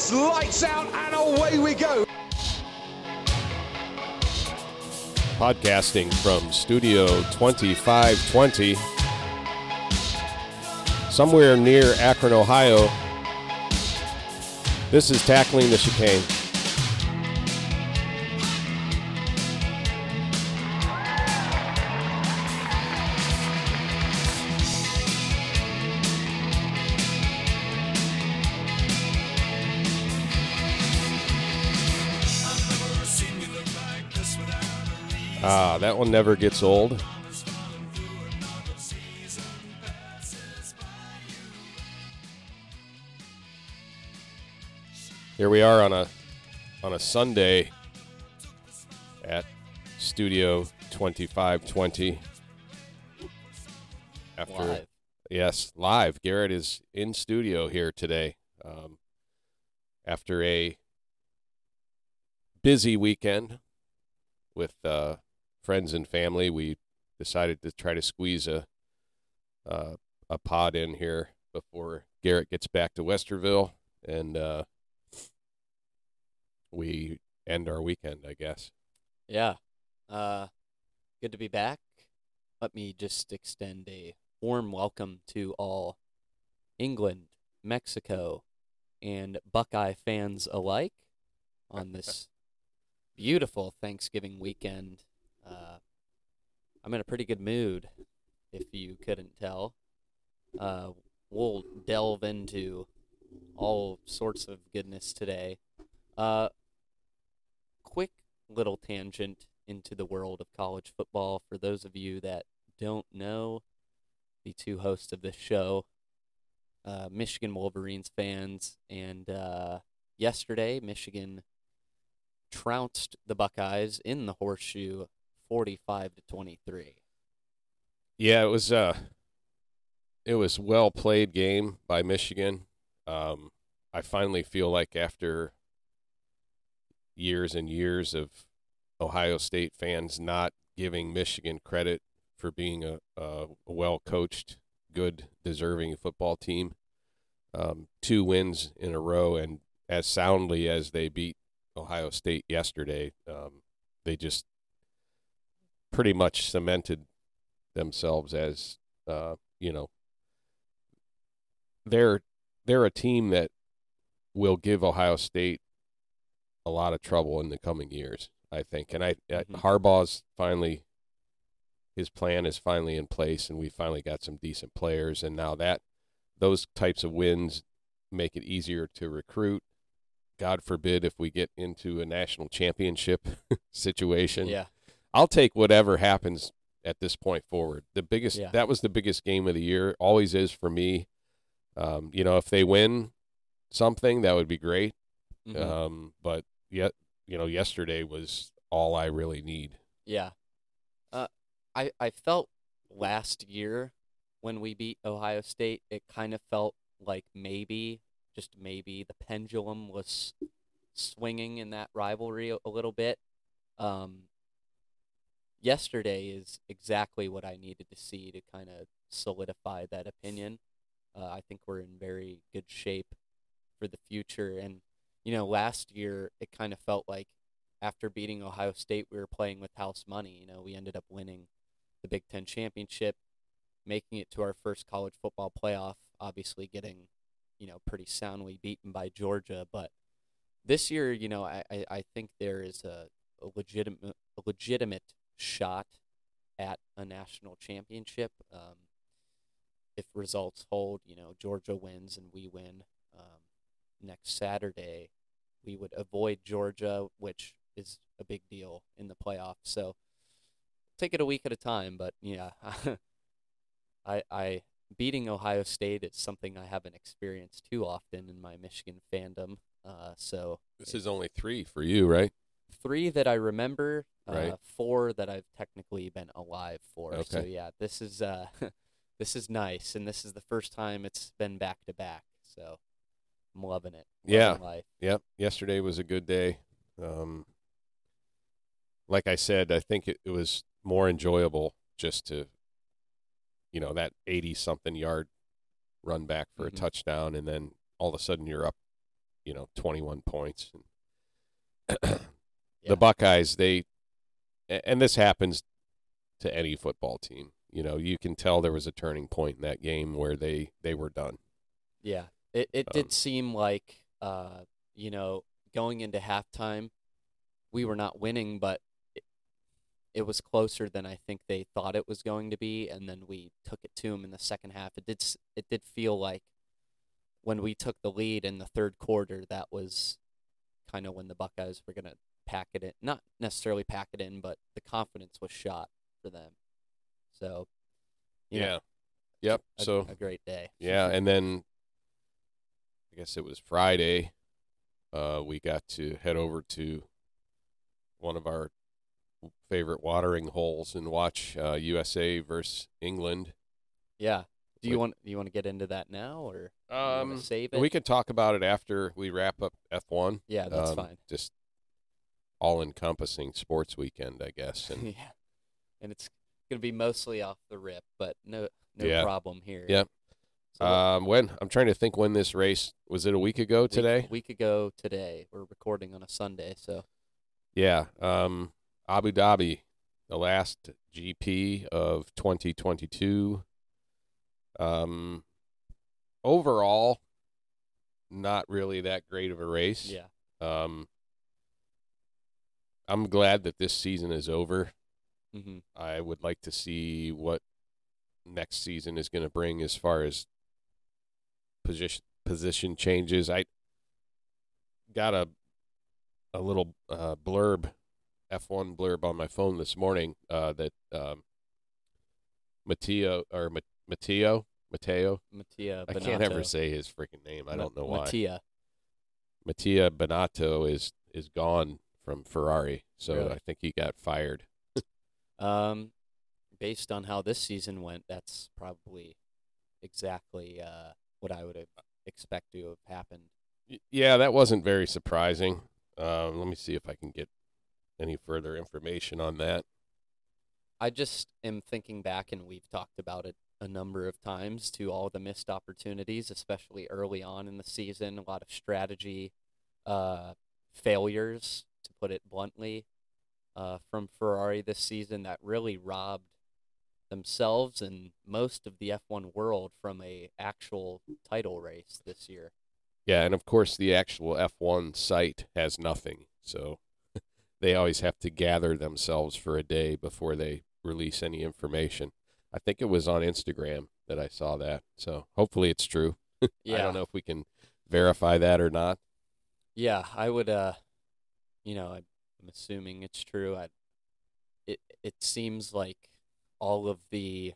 It's lights out and away we go. Podcasting from Studio 2520, somewhere near Akron, Ohio. This is Tackling the Chicane. One never gets old. Here we are on a on a Sunday at Studio 2520. After Live. yes, live. Garrett is in studio here today. Um, after a busy weekend with uh, friends and family, we decided to try to squeeze a uh, a pod in here before Garrett gets back to Westerville, and uh, we end our weekend, I guess. Yeah. Uh, good to be back. Let me just extend a warm welcome to all England, Mexico, and Buckeye fans alike on this beautiful Thanksgiving weekend. Uh, I'm in a pretty good mood, if you couldn't tell. Uh, we'll delve into all sorts of goodness today. Uh, quick little tangent into the world of college football for those of you that don't know the two hosts of this show uh, michigan wolverines fans and uh, yesterday michigan trounced the buckeyes in the horseshoe 45 to 23 Yeah, it was uh it was well played game by Michigan. Um I finally feel like after years and years of Ohio State fans not giving Michigan credit for being a, a well coached, good, deserving football team. Um, two wins in a row, and as soundly as they beat Ohio State yesterday, um, they just pretty much cemented themselves as uh, you know they're they're a team that will give Ohio State a lot of trouble in the coming years, I think. And I uh, Mhm. Harbaugh's finally his plan is finally in place, and we finally got some decent players. And now that those types of wins make it easier to recruit. God forbid if we get into a national championship situation. yeah I'll take whatever happens at this point forward. The biggest Yeah. that was the biggest game of the year, always is for me. Um, you know, if they win something, that would be great. Mhm. Um, but yet, you know, yesterday was all I really need. Yeah. Uh, I I felt last year when we beat Ohio State, it kind of felt like maybe, just maybe, the pendulum was swinging in that rivalry a, a little bit. Um, yesterday is exactly what I needed to see to kind of solidify that opinion. Uh, I think we're in very good shape for the future. And, you know, last year it kind of felt like after beating Ohio State, we were playing with house money. You know, we ended up winning the Big Ten championship, making it to our first college football playoff, obviously getting, you know, pretty soundly beaten by Georgia. But this year, you know, I, I, think there is a, a legitimate a legitimate shot at a national championship. Um, if results hold, you know, Georgia wins and we win um, next Saturday, we would avoid Georgia, which is a big deal in the playoffs. So take it a week at a time. But yeah, I I beating Ohio State is something I haven't experienced too often in my Michigan fandom. Uh, so This is only three for you, right? three that I remember, Right. four that I've technically been alive for. Okay. So yeah, this is uh, this is nice, and this is the first time it's been back to back. So I'm loving it. Yeah. Loving life. Yep. Yesterday was a good day. Um, like I said, I think it, it was more enjoyable just to, you know, that 80 something yard run back for Mhm. a touchdown. And then all of a sudden you're up you know, 21 points. Yeah. The Buckeyes, they, and this happens to any football team. You know, you can tell there was a turning point in that game where they they were done. Yeah, it it Um, did seem like uh, you know, going into halftime, we were not winning, but it, it was closer than I think they thought it was going to be, and then we took it to them in the second half. It did it did feel like when we took the lead in the third quarter, that was kind of when the Buckeyes were gonna pack it in, not necessarily pack it in, but the confidence was shot for them. So, you know, yeah. Yep. a, so a great day. Yeah, and then I guess it was Friday. Uh, we got to head over to one of our favorite watering holes and watch uh, USA versus England. Yeah. Do you want do you want to get into that now or do you wanna Um, save it? we can talk about it after we wrap up F1. yeah, that's Um, fine. Just all-encompassing sports weekend, I guess. And yeah, and it's gonna be mostly off the rip, but no no Yeah. problem here. Yep. So um, when I'm trying to think when this race was it a week ago week- today? week ago today. We're recording on a Sunday, so Yeah. Um, Abu Dhabi, the last GP of 2022. Um, overall, not really that great of a race. yeah, Um, I'm glad that this season is over. hmm I would like to see what next season is going to bring as far as position position changes. I got a a little uh, blurb, F1 blurb on my phone this morning uh, that um, Matteo or Ma- Matteo Matteo. Mattia. I can't ever say his freaking name. I Ma- don't know why. Mattia. Mattia Binotto is is gone from Ferrari, so Really? I think he got fired. Um, based on how this season went, that's probably exactly uh what I would have expect to have happened. Yeah, that wasn't very surprising. Um, let me see if I can get any further information on that. I just am thinking back, and we've talked about it a number of times, to all the missed opportunities, especially early on in the season. A lot of strategy uh, failures, to put it bluntly, uh, from Ferrari this season that really robbed themselves and most of the F1 world from a actual title race this year. Yeah, and of course the actual F1 site has nothing, so they always have to gather themselves for a day before they release any information. I think it was on Instagram that I saw that, so hopefully it's true. Yeah, I don't know if we can verify that or not. Yeah, I would. Uh, you know, I'm assuming it's true. I, it it seems like all of the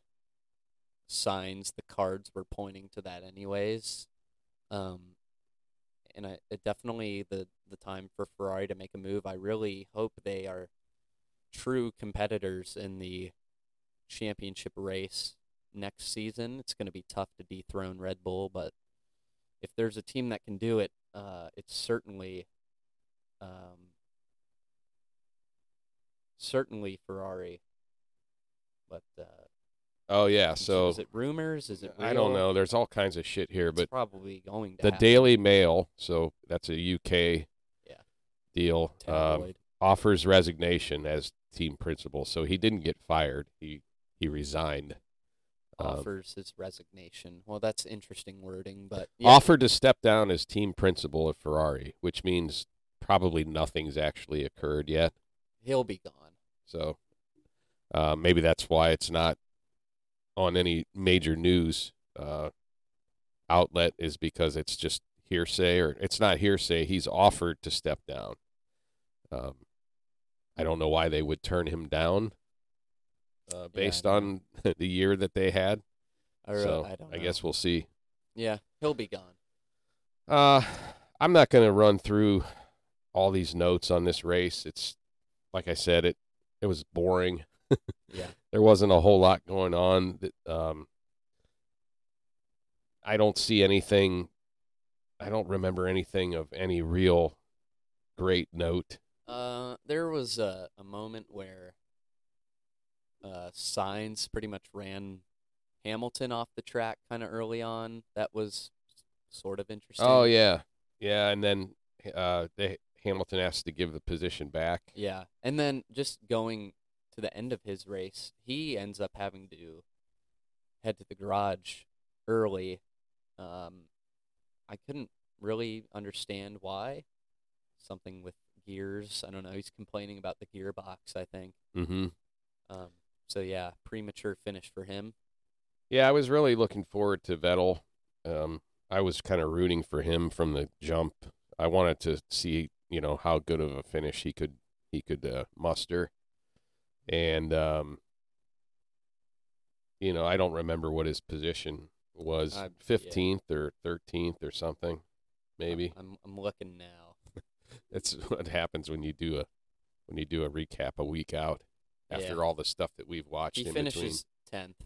signs, the cards were pointing to that, anyways. Um, and I it definitely the the time for Ferrari to make a move. I really hope they are true competitors in the championship race next season. It's going to be tough to dethrone Red Bull, but if there's a team that can do it, uh, it's certainly, um, certainly Ferrari. But uh, Oh yeah, so is it rumors? Is it? I don't know. There's all kinds of shit here, It's but probably going to the happen. Daily Mail, so that's a UK Yeah. deal, um, offers resignation as team principal. So he didn't get fired. He he resigned. um, offers his resignation. Well, that's interesting wording, but yeah, Offered to step down as team principal of Ferrari, which means probably nothing's actually occurred yet. he'll be gone. So uh, maybe that's why it's not on any major news uh, outlet is because it's just hearsay or it's not hearsay. He's offered to step down. Um, I don't know why they would turn him down uh, based know. on the year that they had. I, re- so I don't. I guess we'll see. Yeah, he'll be gone. Uh, I'm not going to run through all these notes on this race. It's like I said, it it was boring. Yeah. there wasn't a whole lot going on. That um, I don't see anything. I don't remember anything of any real great note. Uh, there was a, a moment where uh, Sainz pretty much ran Hamilton off the track kind of early on. That was sort of interesting. Oh yeah, Yeah, and then uh, they, Hamilton has to give the position back. Yeah, and then just going to the end of his race, he ends up having to head to the garage early. Um, I couldn't really understand why. Something with gears. I don't know. He's complaining about the gearbox. I think. Mm-hmm. Um, so yeah, premature finish for him. Yeah, I was really looking forward to Vettel. Um, I was kind of rooting for him from the jump. I wanted to see, you know, how good of a finish he could he could uh, muster, and um, you know, I don't remember what his position was, Uh, yeah. fifteenth or thirteenth or something, maybe. I'm I'm looking now. That's what happens when you do a when you do a recap a week out after Yeah. all the stuff that we've watched He in finishes tenth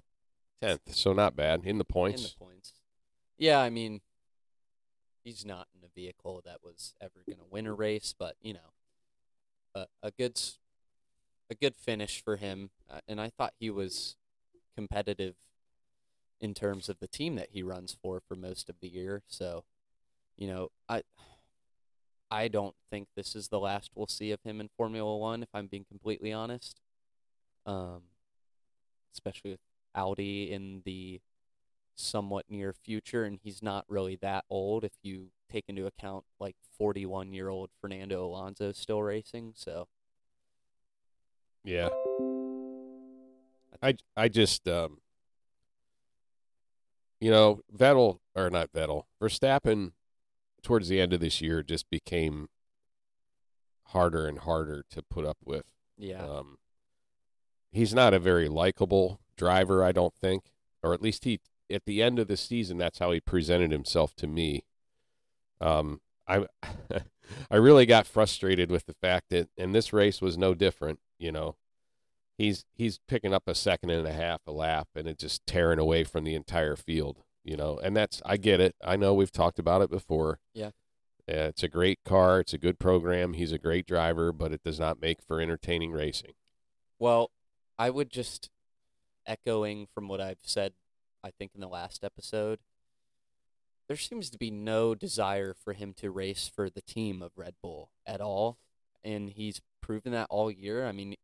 Tenth, so not bad in the in points. the points. Yeah, I mean, he's not in a vehicle that was ever going to win a race, but you know, a a good a good finish for him, uh, and I thought he was competitive in terms of the team that he runs for for most of the year. So, you know, I I don't think this is the last we'll see of him in Formula One. If I'm being completely honest, um, especially with Audi in the somewhat near future, and he's not really that old if you take into account like 41 year old Fernando Alonso still racing. So Yeah. I I just um you know, Vettel or not Vettel, Verstappen towards the end of this year just became harder and harder to put up with. yeah, Um he's not a very likable driver, I don't think, or at least he at the end of the season that's how he presented himself to me. Um I I really got frustrated with the fact that and this race was no different, you know. He's he's picking up a second and a half a lap and it's just tearing away from the entire field, you know. And that's I get it. I know we've talked about it before. Yeah. Uh, it's a great car, it's a good program, he's a great driver, but it does not make for entertaining racing. Well, I would just echoing from what I've said, I think in the last episode, there seems to be no desire for him to race for the team of Red Bull at all. And he's proven that all year. I mean,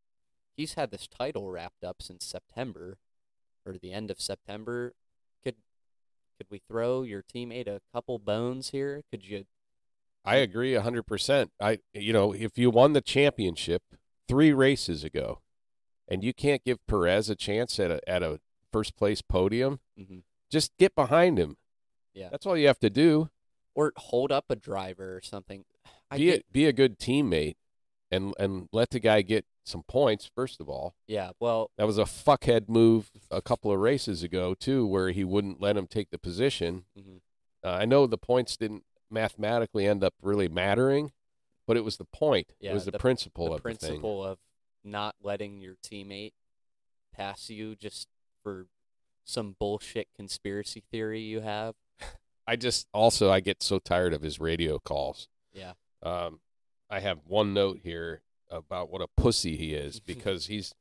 he's had this title wrapped up since September or the end of September. Could could we throw your teammate a couple bones here? Could you I agree a hundred percent. I you know, if you won the championship three races ago and you can't give Perez a chance at a at a first place podium, Mhm. just get behind him. Yeah. That's all you have to do. or hold up a driver or something? I be get, a, be a good teammate and and let the guy get some points first of all. yeah, well, That was a fuckhead move a couple of races ago too, where he wouldn't let him take the position. mhm. Uh, I know the points didn't mathematically end up really mattering, but it was the point. Yeah, it was the, the- principle the of the thing. principle of not letting your teammate pass you just for some bullshit conspiracy theory you have. I just also I get so tired of his radio calls. Yeah. Um, I have one note here about what a pussy he is because he's.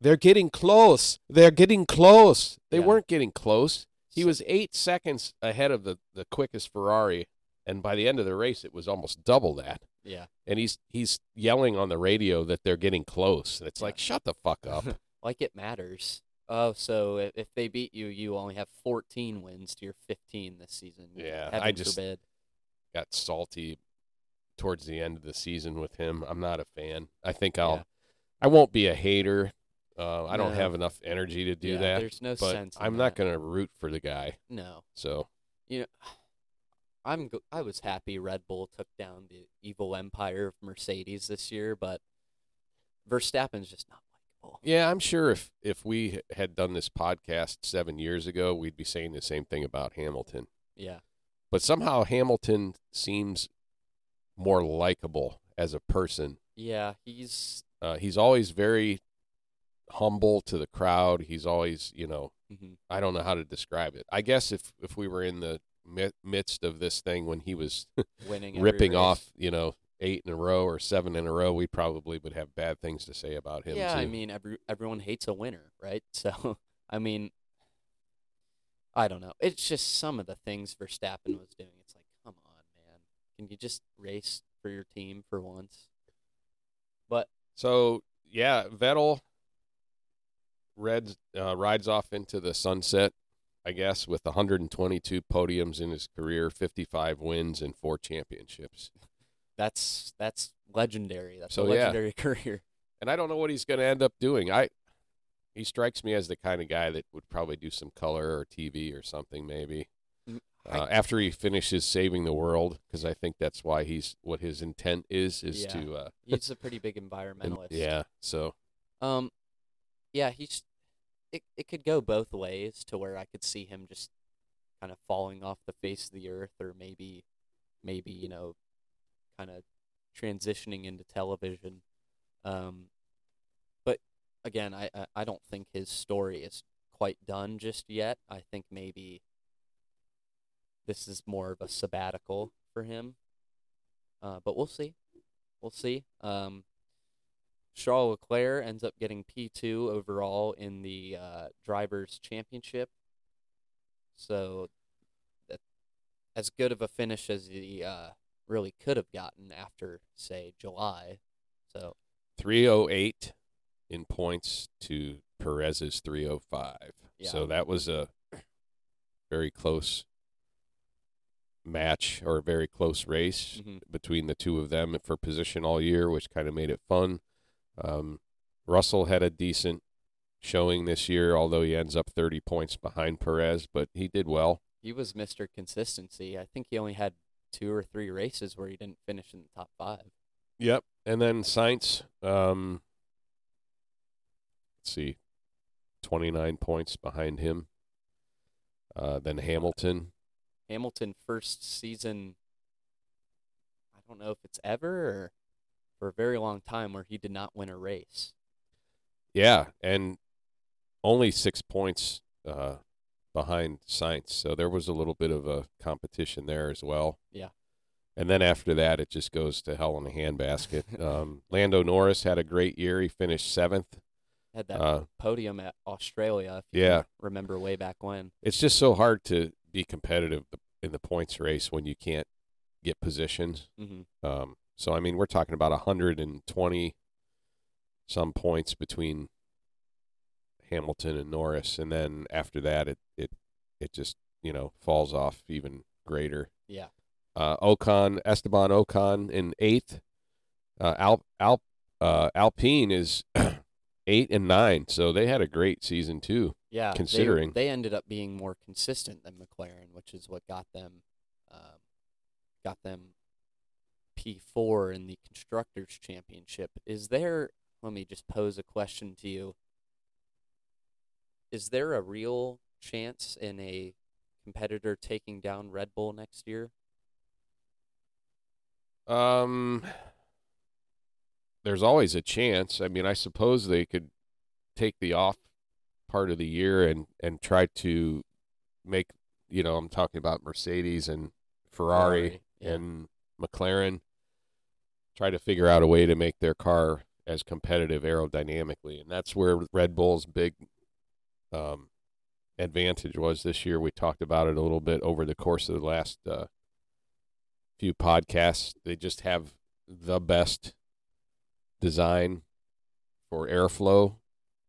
They're getting close. They're getting close. They Yeah. weren't getting close. He was eight seconds ahead of the, the quickest Ferrari, and by the end of the race, it was almost double that. Yeah. And he's he's yelling on the radio that they're getting close, and it's Yeah. like, shut the fuck up. Like it matters. Oh, so i- if they beat you, you only have 14 wins to your 15 this season. Yeah, Heaven I just- forbid. Got salty towards the end of the season with him. I'm not a fan. I think I'll. Yeah. I won't be a hater. Uh, I don't have enough energy to do Yeah, that. There's no but sense. I'm not going to root for the guy. No. So You know, I'm I was happy Red Bull took down the evil empire of Mercedes this year, but Verstappen's just not likable. yeah, I'm sure if if we had done this podcast seven years ago, we'd be saying the same thing about Hamilton. Yeah. But somehow Hamilton seems more likable as a person. Yeah, he's Uh, he's always very humble to the crowd. He's always, you know, mhm. I don't know how to describe it. I guess if if we were in the midst of this thing when he was winning ripping off, you know, eight in a row or seven in a row, we probably would have bad things to say about him Yeah, too. I mean, every everyone hates a winner, right? So, I mean, I don't know. It's just some of the things Verstappen was doing. It's like, come on, man. Can you just race for your team for once? But So yeah, Vettel Reds uh, rides off into the sunset, I guess, with 122 podiums in his career, 55 wins, and four championships. That's that's legendary. That's So, a yeah. legendary career. And I don't know what he's going to end up doing. I he strikes me as the kind of guy that would probably do some color or TV or something, maybe. Mm, Uh, after he finishes saving the world, because I think that's why he's what his intent is is Yeah. to uh, He's a pretty big environmentalist. yeah. So Um, yeah, he's. It it could go both ways to where I could see him just kind of falling off the face of the earth, or maybe, maybe you know, kind of transitioning into television. Um, but again, I, I don't think his story is quite done just yet. I think maybe this is more of a sabbatical for him. Uh, but we'll see. We'll see. Um, Charles Leclerc ends up getting P2 overall in the uh, Drivers' Championship. So, that as good of a finish as the uh, really could have gotten after, say, July. So, 308 in points to Perez's 305. Yeah. So that was a very close match or a very close race mhm. between the two of them for position all year, which kind of made it fun. Um, Russell had a decent showing this year, although he ends up 30 points behind Perez, but he did well. he was Mr. Consistency. I think he only had two or three races where he didn't finish in the top five. Yep. And then Sainz, um, let's see, 29 points behind him. Uh, then Hamilton. Hamilton first season I don't know if it's ever or for a very long time where he did not win a race. Yeah. And only six points uh, behind Sainz. So there was a little bit of a competition there as well. Yeah. And then after that, it just goes to hell in a handbasket. um, Lando Norris had a great year. He finished seventh. Had that Uh, podium at Australia, if you yeah. remember way back when. it's just so hard to be competitive in the points race when you can't get positions. hmm Um, so I mean, we're talking about 120 some points between Hamilton and Norris, and then after that, it it it just you know falls off even greater. Yeah. Uh, Ocon, Esteban Ocon in eighth. Uh, Al Al uh, Alpine is eight and nine, so they had a great season too. Yeah. they- Considering. they, ended up being more consistent than McLaren, which is what got them um, got them P four in the constructors championship. Is there let me just pose a question to you. Is there a real chance in a competitor taking down Red Bull next year? Um, there's always a chance. I mean, I suppose they could take the off part of the year and and try to make, you know, I'm talking about Mercedes and Ferrari, Ferrari, yeah. and McLaren try to figure out a way to make their car as competitive aerodynamically, and that's where Red Bull's big um advantage was this year. We talked about it a little bit over the course of the last uh, few podcasts. They just have the best design for airflow.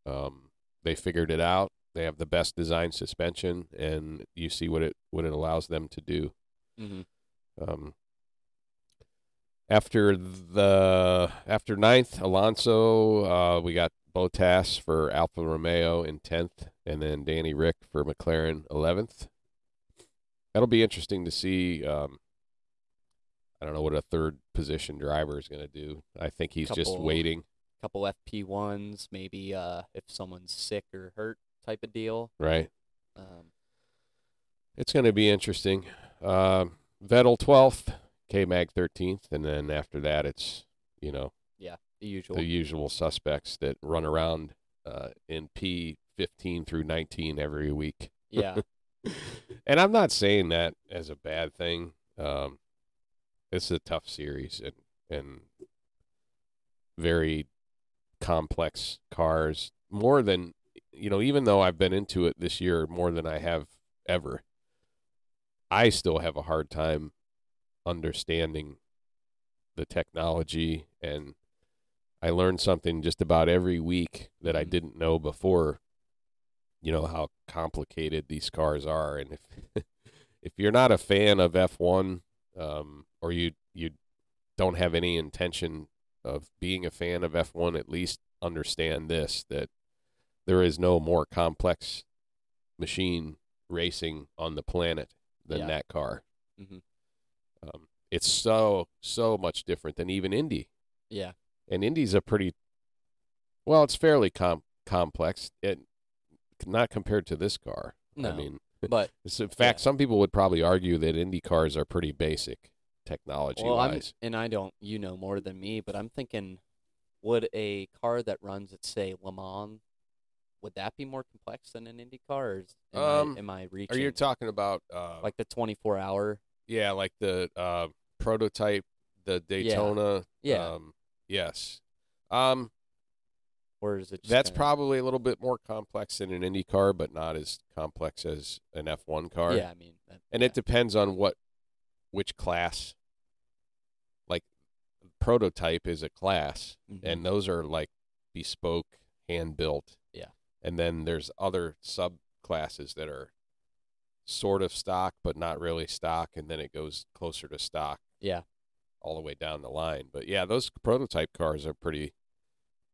Um, they figured it out. They have the best design suspension, and you see what it what it allows them to do. Mm-hmm. Um, after the after ninth, Alonso, uh, we got Bottas for Alfa Romeo in tenth, and then Danny Ric for McLaren eleventh. That'll be interesting to see. Um, I don't know what a third position driver is going to do. I think he's just Couple- waiting, Couple FP ones, maybe uh, if someone's sick or hurt, type of deal. right? Um, It's going to be interesting. Um, Vettel twelfth, K Mag thirteenth, and then after that, it's you know the usual. the usual suspects that run around uh, in P fifteen through nineteen every week. yeah, and I'm not saying that as a bad thing. Um, it's a tough series and and very complex cars. More than you know, even though I've been into it this year more than I have ever, I still have a hard time understanding the technology and I learned something just about every week that I Mhm. didn't know before. You know how complicated these cars are, and if if you're not a fan of F1, um, or you you don't have any intention of being a fan of F1, at least understand this that there is no more complex machine racing on the planet than Yeah. that car. Mhm. Um, it's so so much different than even Indy Yeah. And Indy's a pretty well, it's fairly com- complex. It not compared to this car. No. I mean, But in fact, Yeah. some people would probably argue that Indy cars are pretty basic technology well, I'm wise. and I don't. You know more than me, but I'm thinking, would a car that runs at say Le Mans, would that be more complex than an Indy car? Am, Um, I, am I Are you talking about uh, like the 24 hour? yeah, like the uh, prototype, the Daytona? Yeah. Um, yes. Um, Or is it? Just that's kinda- probably a little bit more complex than an Indy car, but not as complex as an F1 car. Yeah, I mean, that, and yeah. it depends on what which class like prototype is a class Mhm. and those are like bespoke hand built Yeah. and then there's other subclasses that are sort of stock but not really stock and then it goes closer to stock yeah, all the way down the line but yeah those prototype cars are pretty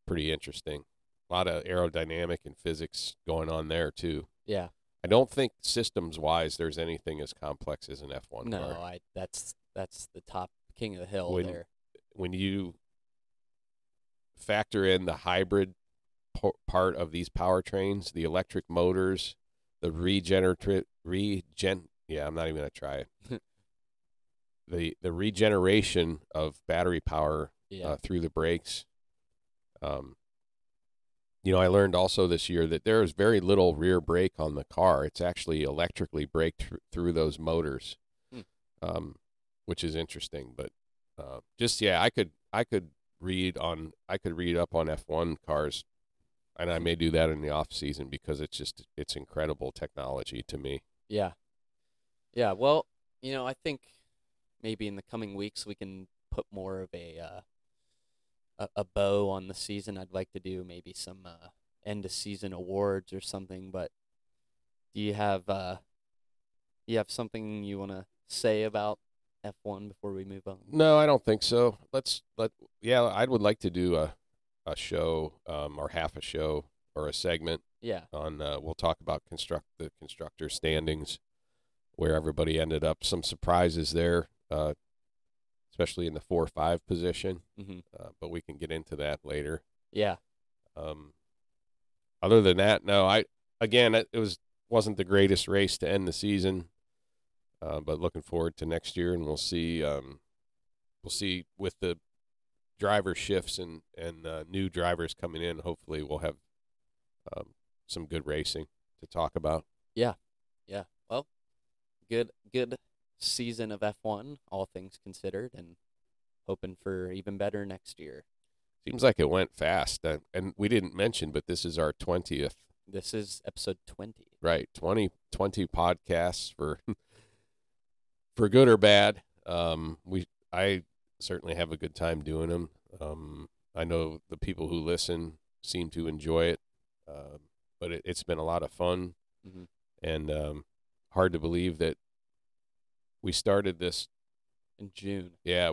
pretty interesting a lot of aerodynamic and physics going on there too yeah. I don't think systems wise there's anything as complex as an F1 car. No. I. That's that's the top king of the hill When- there. When you factor in the hybrid po- part of these powertrains, the electric motors, the regenerative regen yeah, I'm not even going to try it. the the regeneration of battery power Yeah. uh, through the brakes. Um, you know, I learned also this year that there is very little rear brake on the car. It's actually electrically braked thr- through those motors, Hmm. um, which is interesting. But uh, just yeah, I could I could read on I could read up on F1 cars, and I may do that in the off season because it's just it's incredible technology to me. Yeah. Yeah. Well, you know, I think maybe in the coming weeks we can put more of a uh, a, a bow on the season. I'd like to do maybe some uh, end of season awards or something. But do you have uh, you have something you want to say about F one before we move on? No, I don't think so. Let's let yeah, I would like to do a a show um, or half a show or a segment Yeah. on uh, we'll talk about construct the constructor standings where everybody ended up some surprises there uh, especially in the 4 or 5 position hmm uh, but we can get into that later Yeah. um, other than that no I again it, it was wasn't the greatest race to end the season uh, but looking forward to next year and we'll see um, we'll see with the driver shifts and and uh, new drivers coming in hopefully we'll have um, some good racing to talk about Yeah, Yeah. Well, good good season of F one, all things considered, and hoping for even better next year. seems like it went fast uh, and we didn't mention but this is our 20th This is episode twenty. right 20 20 podcasts for for good or bad um we i certainly have a good time doing them um i know the people who listen seem to enjoy it um but it, it's been a lot of fun Mhm. and um hard to believe that we started this in June. yeah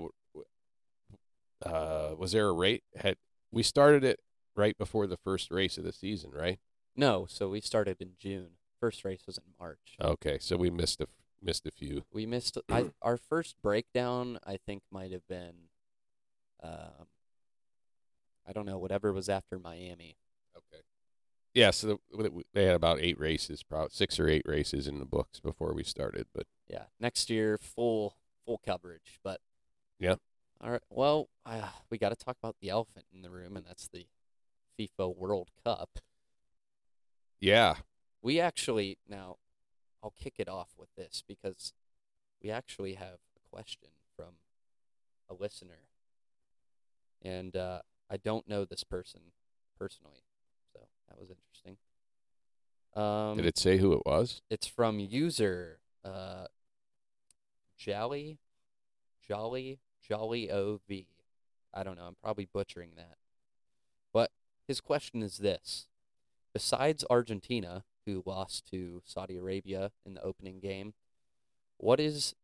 uh was there a rate had we started it right before the first race of the season right No, so we started in June. First race was in March. okay so we missed a missed a few We missed I, our first breakdown. I think might have been, um, I don't know, whatever was after Miami. Yeah, so the, they had about eight races, probably six or eight races in the books before we started. But Yeah, next year full full coverage. But Yeah. all right. Well, uh, we got to talk about the elephant in the room, and that's the FIFA World Cup. yeah, We actually now, I'll kick it off with this because we actually have a question from a listener, and uh, I don't know this person personally, so that was interesting. Um, did it say who it was? it's from user uh, Jally Jolly Jolly I don't know. I'm probably butchering that. But his question is this: Besides Argentina, who lost to Saudi Arabia in the opening game, what is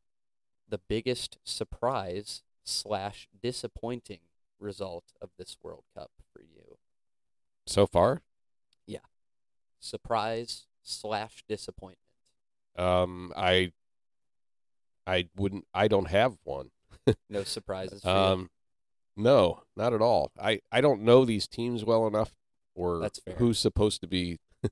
the biggest surprise slash disappointing result of this World Cup for you? So far, Surprise slash disappointment. um, I I wouldn't. I don't have one. No surprises for you. Um, no, not at all. I I don't know these teams well enough, or who's supposed to be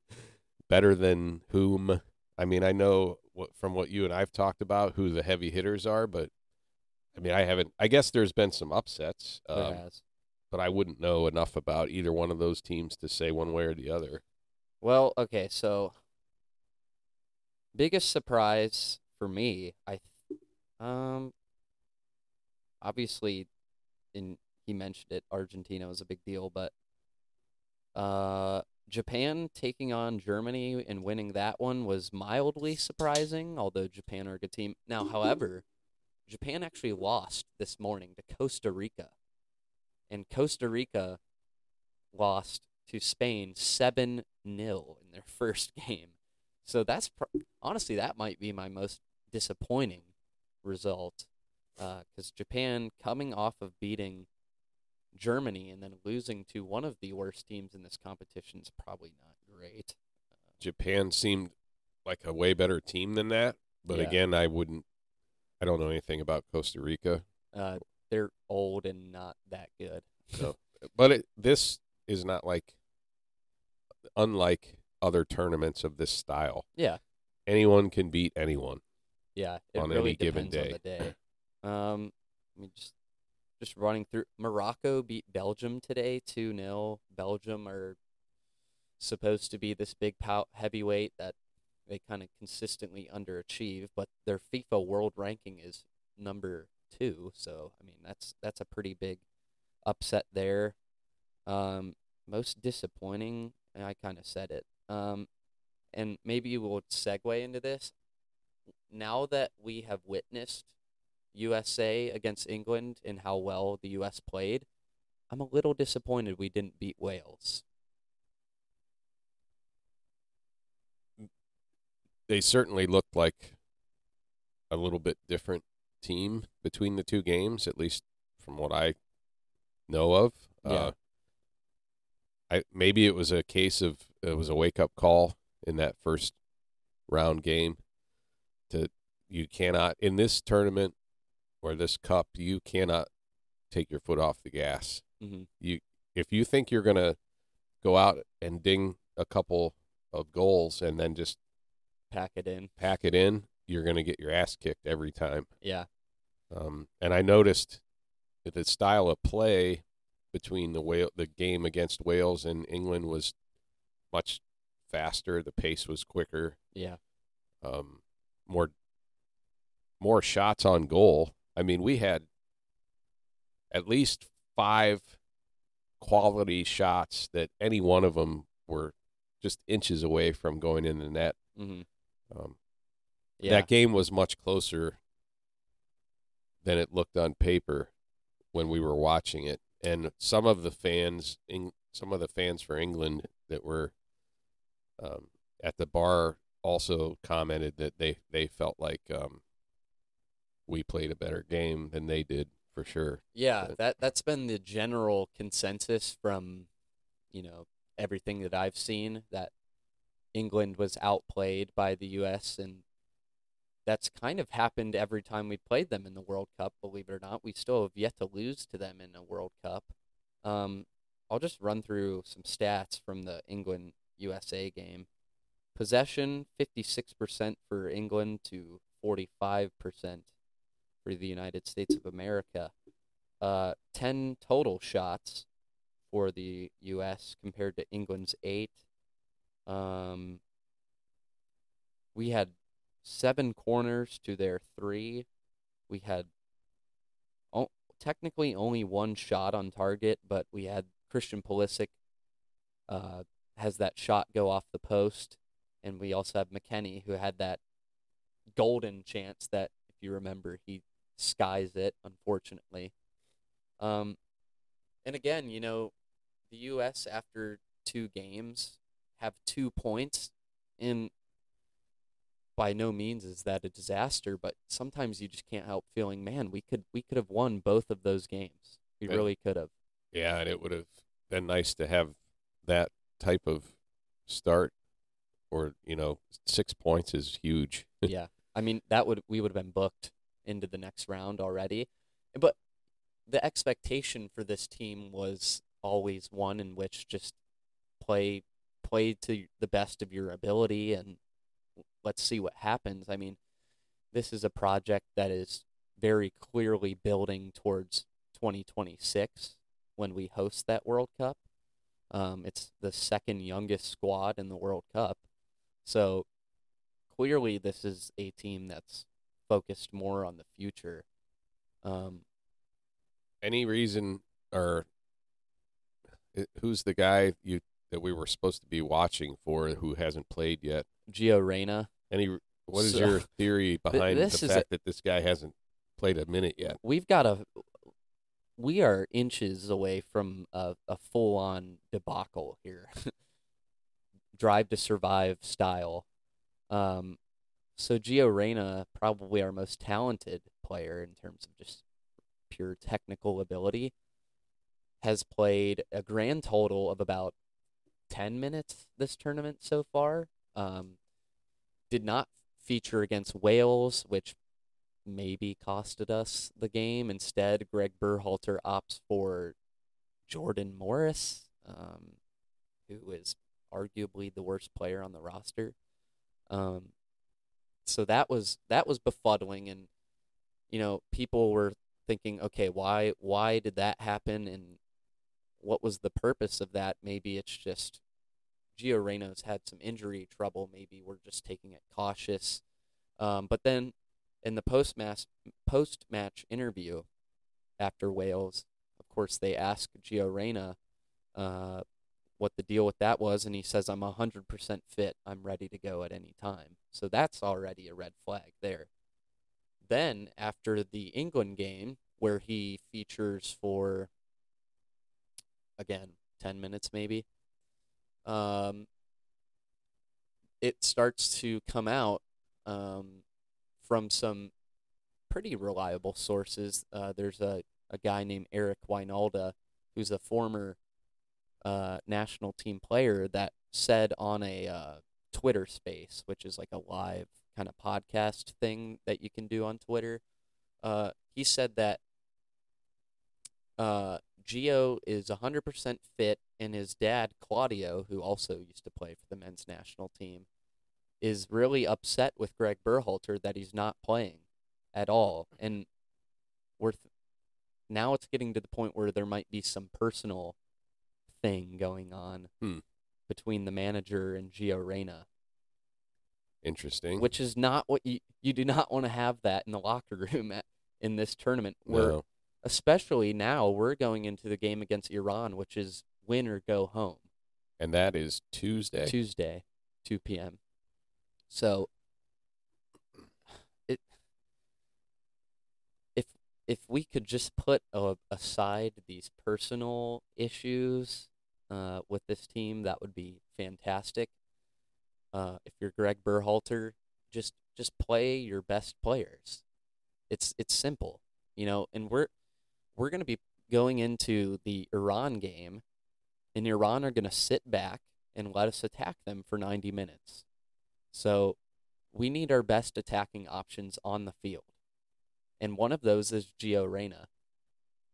better than whom. I mean, I know what from what you and I've talked about who the heavy hitters are, but I mean, I haven't. I guess there's been some upsets, um, has. but I wouldn't know enough about either one of those teams to say one way or the other. Well, okay, so biggest surprise for me, I th- um obviously in he mentioned it, Argentina was a big deal, but uh Japan taking on Germany and winning that one was mildly surprising, although Japan are a good team. Now, however, Japan actually lost this morning to Costa Rica. And Costa Rica lost to Spain 7 0 in their first game. So that's pr- honestly, that might be my most disappointing result. Because Japan, coming off of beating Germany and then losing to one of the worst teams in this competition, is probably not great. Japan seemed like a way better team than that, but Yeah. again, I wouldn't. I don't know anything about Costa Rica. Uh, they're old and not that good. So, but it, this is not like unlike other tournaments of this style. Yeah. Anyone can beat anyone. Yeah, it on really any given depends on the day. Um, let me just just running through. Morocco beat Belgium today, two 0 Belgium are supposed to be this big pow- heavyweight that they kind of consistently underachieve, but their FIFA world ranking is number two. So I mean, that's that's a pretty big upset there. Um, most disappointing, and I kind of said it. Um, and maybe we'll segue into this now that we have witnessed USA against England and how well the US played, I'm a little disappointed we didn't beat Wales. They certainly looked like a little bit different team between the two games, at least from what I know of. Yeah. Uh, I maybe it was a case of it was a wake up call in that first round game. To you cannot in this tournament or this cup, you cannot take your foot off the gas. Mm-hmm. You if you think you're gonna go out and ding a couple of goals and then just Pack it in. pack it in, you're gonna get your ass kicked every time. Yeah. Um, and I noticed that the style of play between the whale, the game against Wales and England was much faster. The pace was quicker. Yeah. Um, more more shots on goal. I mean, we had at least five quality shots that any one of them were just inches away from going in the net. Mm-hmm. Um, Yeah. that game was much closer than it looked on paper when we were watching it. And some of the fans, in, some of the fans for England that were um, at the bar also commented that they, they felt like um, we played a better game than they did for sure. Yeah, But- that that's been the general consensus from, you know, everything that I've seen that England was outplayed by the U.S. and that's kind of happened every time we played them in the World Cup. Believe it or not, we still have yet to lose to them in a World Cup. Um, I'll just run through some stats from the England USA game. Possession 56% for England to 45% for the United States of America. Uh, 10 total shots for the U.S. compared to England's eight. Um, we had seven corners to their three. We had o- technically only one shot on target, but we had Christian Pulisic uh, has that shot go off the post, and we also have McKennie who had that golden chance that, if you remember, he skies it, unfortunately. Um, and again, you know, the U.S. after two games have two points, and by no means is that a disaster. But sometimes you just can't help feeling, man, we could we could have won both of those games. We Yeah. really could have. Yeah, and it would have been nice to have that type of start, or you know, six points is huge. yeah. I mean, that would we would have been booked into the next round already. But the expectation for this team was always one in which just play play to the best of your ability and let's see what happens. I mean, this is a project that is very clearly building towards 2026 when we host that World Cup. Um, it's the second youngest squad in the World Cup. So clearly this is a team that's focused more on the future. Um, Any reason, or who's the guy you that we were supposed to be watching for who hasn't played yet? Gio Reyna, Any? What is So- your theory behind the is a- fact that this guy hasn't played a minute yet? we've got a we are inches away from a, a full on debacle here. Drive to survive style. Um, so Gio Reyna, probably our most talented player in terms of just pure technical ability, has played a grand total of about 10 minutes this tournament so far. Um, did not feature against Wales, which maybe costed us the game. Instead, Greg Berhalter opts for Jordan Morris, um, who is arguably the worst player on the roster. Um, so that was that was befuddling, and you know people were thinking, okay, why why did that happen, and what was the purpose of that? Maybe it's just Gio Reyna's had some injury trouble. Maybe we're just taking it cautious. Um, but then in the post match post match interview after Wales, of course they asked Gio Reyna uh, what the deal with that was, and he says, "I'm hundred percent fit. I'm ready to go at any time." So that's already a red flag there. Then after the England game, where he features for again ten minutes maybe, um, it starts to come out um, from some pretty reliable sources. Uh, there's a, a guy named Eric Wynalda, who's a former uh, national team player, that said on a uh, Twitter space, which is like a live kind of podcast thing that you can do on Twitter. Uh, he said that uh, Gio is 100% fit, and his dad, Claudio, who also used to play for the men's national team, is really upset with Greg Berhalter that he's not playing at all. And we're th- now it's getting to the point where there might be some personal thing going on Hmm. between the manager and Gio Reyna, Interesting. which is not what you you do not want to have that in the locker room at, in this tournament. Where no. especially now we're going into the game against Iran, which is win or go home. and that is Tuesday. Tuesday, 2 p.m. So it if if we could just put a, aside these personal issues uh, with this team, that would be fantastic. Uh, if you're Greg Berhalter, just just play your best players. It's it's simple, you know. And we're we're going to be going into the Iran game, and Iran are going to sit back and let us attack them for 90 minutes. So we need our best attacking options on the field. And one of those is Gio Reyna.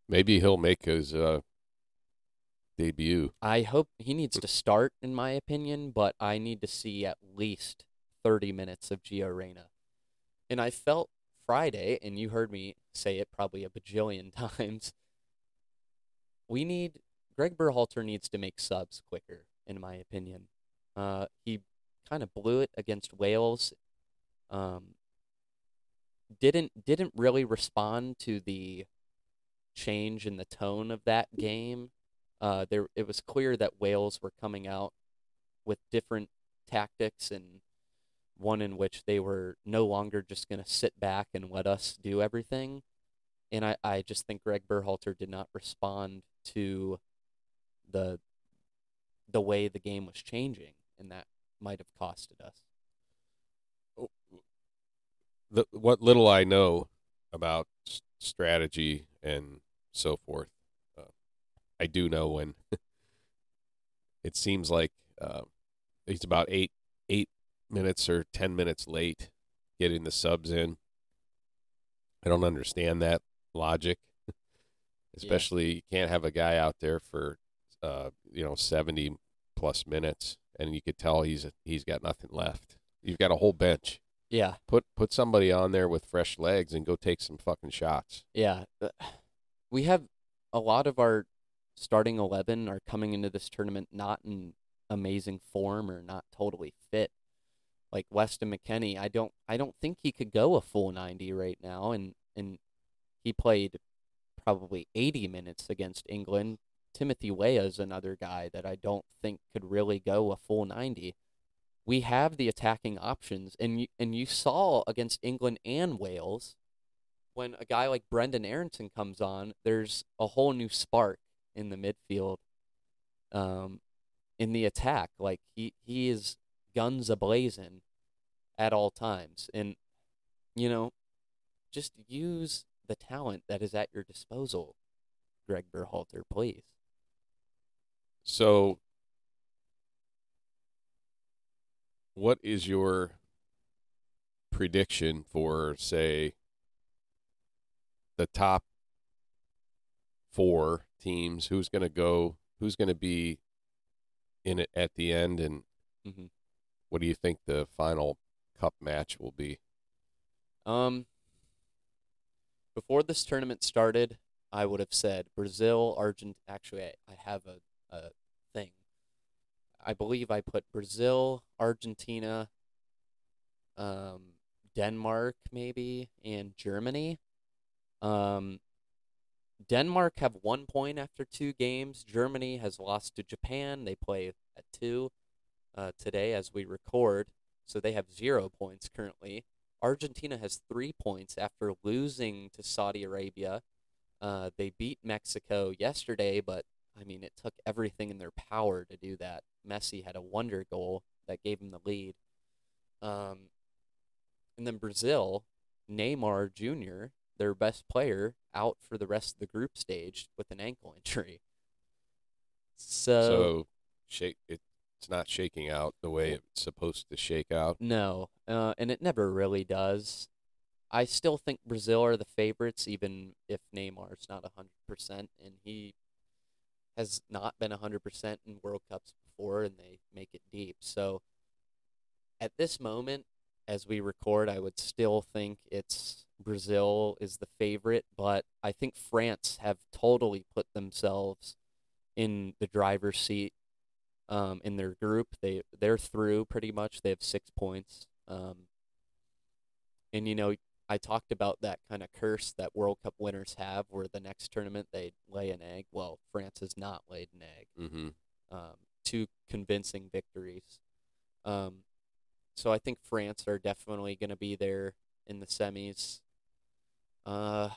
Maybe he'll make his uh, debut. I hope he needs to start, in my opinion, but I need to see at least 30 minutes of Gio Reyna. And I felt Friday, and you heard me say it probably a bajillion times. We need Greg Berhalter needs to make subs quicker, in my opinion. Uh, he kind of blew it against Wales. Um, didn't didn't really respond to the change in the tone of that game. Uh, there it was clear that Wales were coming out with different tactics and one in which they were no longer just going to sit back and let us do everything. and I, I just think Greg Berhalter did not respond to the the way the game was changing, and that might have costed us. the what little I know about strategy and so forth, uh, I do know when it seems like uh, he's about eight eight minutes or ten minutes late getting the subs in. I don't understand that logic, especially you can't have a guy out there for uh, you know seventy plus minutes, and you could tell he's he's got nothing left. You've got a whole bench Yeah, put put somebody on there with fresh legs and go take some fucking shots. yeah. uh, We have a lot of our starting eleven are coming into this tournament not in amazing form or not totally fit. Like Weston McKennie, I don't I don't think he could go a full ninety right now, and and he played probably eighty minutes against England. Timothy Weah is another guy that I don't think could really go a full ninety. We have the attacking options, and you and you saw against England and Wales when a guy like Brenden Aaronson comes on, there's a whole new spark in the midfield. Um, in the attack, like he he is guns ablazing at all times, and you know, just use the talent that is at your disposal, Greg Berhalter, please. So, what is your prediction for, say, the top four teams? Who's going to go? Who's going to be in it at the end? And Mhm. what do you think the final cup match will be? Um, before this tournament started, I would have said Brazil, Argent. Actually, I, I have a, thing. I believe I put Brazil, Argentina, um, Denmark, maybe, and Germany. Um, Denmark have one point after two games. Germany has lost to Japan. They play at two uh, today as we record, so they have zero points currently. Argentina has three points after losing to Saudi Arabia. Uh, they beat Mexico yesterday, but I mean, it took everything in their power to do that. Messi had a wonder goal that gave him the lead. Um, and then Brazil, Neymar Jr., their best player, out for the rest of the group stage with an ankle injury. So, so, shake it. It's not shaking out the way it's supposed to shake out. No, uh, and it never really does. I still think Brazil are the favorites, even if Neymar's not hundred percent, and he has not been hundred percent in World Cups before, and they make it deep. So, at this moment, as we record, I would still think it's Brazil is the favorite, but I think France have totally put themselves in the driver's seat um, in their group. They they're through pretty much. They have six points. Um, and you know, I talked about that kind of curse that World Cup winners have, where the next tournament they lay an egg. Well, France has not laid an egg. Mm-hmm. Um, two convincing victories. Um, so I think France are definitely going to be there in the semis. Uh,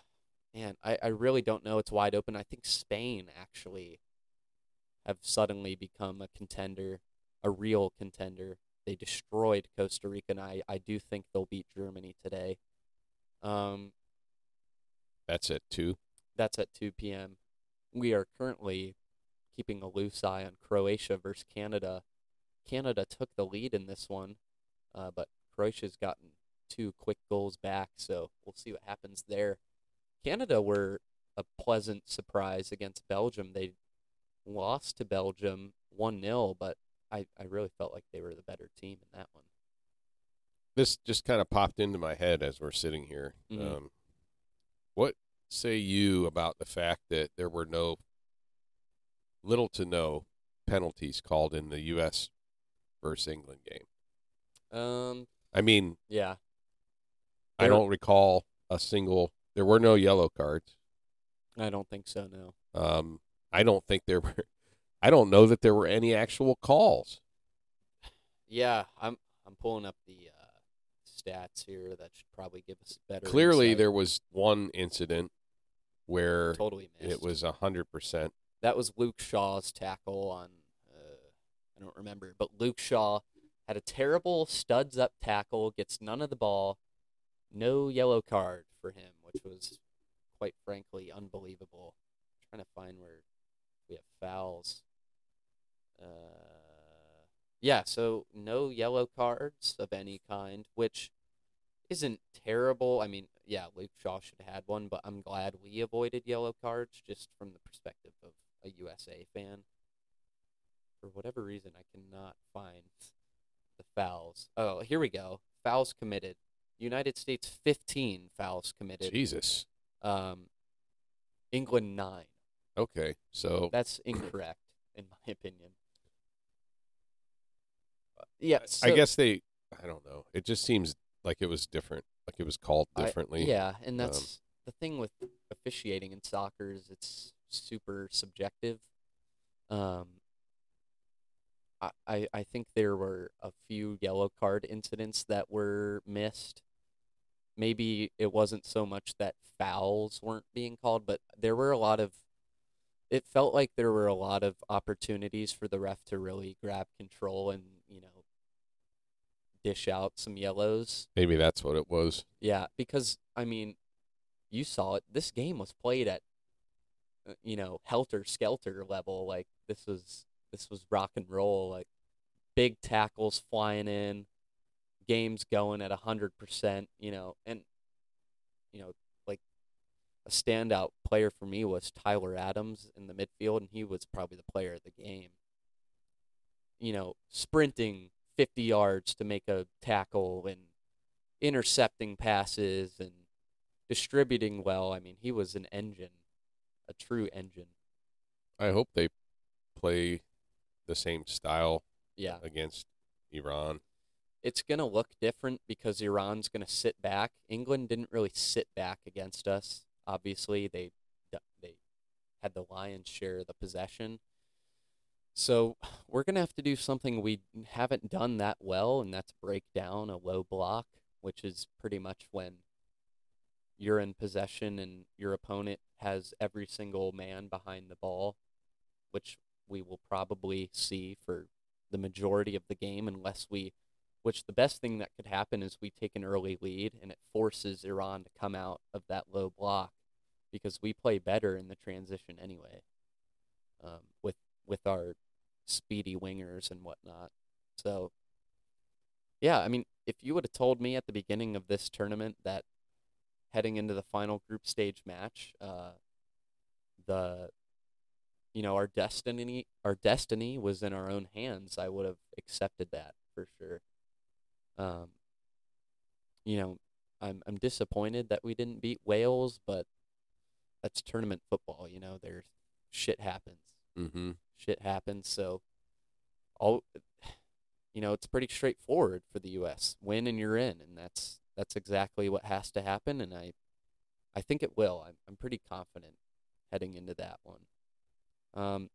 man, I, I really don't know. It's wide open. I think Spain actually have suddenly become a contender, a real contender. They destroyed Costa Rica, and I, I do think they'll beat Germany today. Um, That's it too. that's at 2 p.m. We are currently keeping a loose eye on Croatia versus Canada. Canada took the lead in this one, uh, but Croatia's gotten two quick goals back, so we'll see what happens there. Canada were a pleasant surprise against Belgium. They lost to Belgium 1 0, but I, I really felt like they were the better team in that one. This just kind of popped into my head as we're sitting here. Mhm. Um, what say you about the fact that there were no little to no penalties called in the U.S. versus England game? Um, I mean, yeah. I don't recall a single. There were no yellow cards. I don't think so, no. Um, I don't think there were. I don't know that there were any actual calls. Yeah, I'm I'm pulling up the uh, stats here. That should probably give us better. Clearly, insight. there was one incident where totally missed. it was a hundred percent. that was Luke Shaw's tackle on uh, I don't remember, but Luke Shaw had a terrible studs up tackle, gets none of the ball, no yellow card for him, which was quite frankly unbelievable. trying to find where we have fouls. Uh, yeah, so no yellow cards of any kind, which isn't terrible. I mean, yeah, Luke Shaw should have had one, but I'm glad we avoided yellow cards just from the perspective of a USA fan. For whatever reason, I cannot find the fouls. Oh, here we go. Fouls committed. United States 15 fouls committed. Jesus. Um, England 9. Okay, so That's incorrect, in my opinion. Uh, Yeah, I guess they. I don't know. It just seems like it was different. Like it was called I- differently. yeah, and Um, that's the thing with officiating in soccer is it's super subjective. Um, I, I I think there were a few yellow card incidents that were missed. Maybe it wasn't so much that fouls weren't being called, but there were a lot of. It felt like there were a lot of opportunities for the ref to really grab control and dish out some yellows. Maybe that's what it was. Yeah, because I mean, you saw it. This game was played at, uh, you know, helter skelter level. Like this was this was rock and roll. Like big tackles flying in, games going at a hundred percent. You know, and you know, like a standout player for me was Tyler Adams in the midfield, and he was probably the player of the game. You know, sprinting fifty yards to make a tackle and intercepting passes and distributing well. I mean, he was an engine, a true engine. I hope they play the same style Yeah. against Iran. It's going to look different because Iran's going to sit back. England didn't really sit back against us. Obviously, they they had the lion's share of the possession. So, we're going to have to do something we haven't done that well and that's break down a low block, which is pretty much when you're in possession and your opponent has every single man behind the ball, which we will probably see for the majority of the game unless we which the best thing that could happen is we take an early lead and it forces Iran to come out of that low block because we play better in the transition anyway um, with with our speedy wingers and whatnot. So yeah, I mean, if you would have told me at the beginning of this tournament that heading into the final group stage match, uh, the you know our destiny our destiny was in our own hands, I would have accepted that for sure. Um, you know, I'm I'm disappointed that we didn't beat Wales, but that's tournament football. You know, there's shit happens. Mm-hmm. Shit happens. So, all you know, it's pretty straightforward for the U.S. Win and you're in, and that's that's exactly what has to happen. And I, I think it will. I'm I'm pretty confident heading into that one. Um,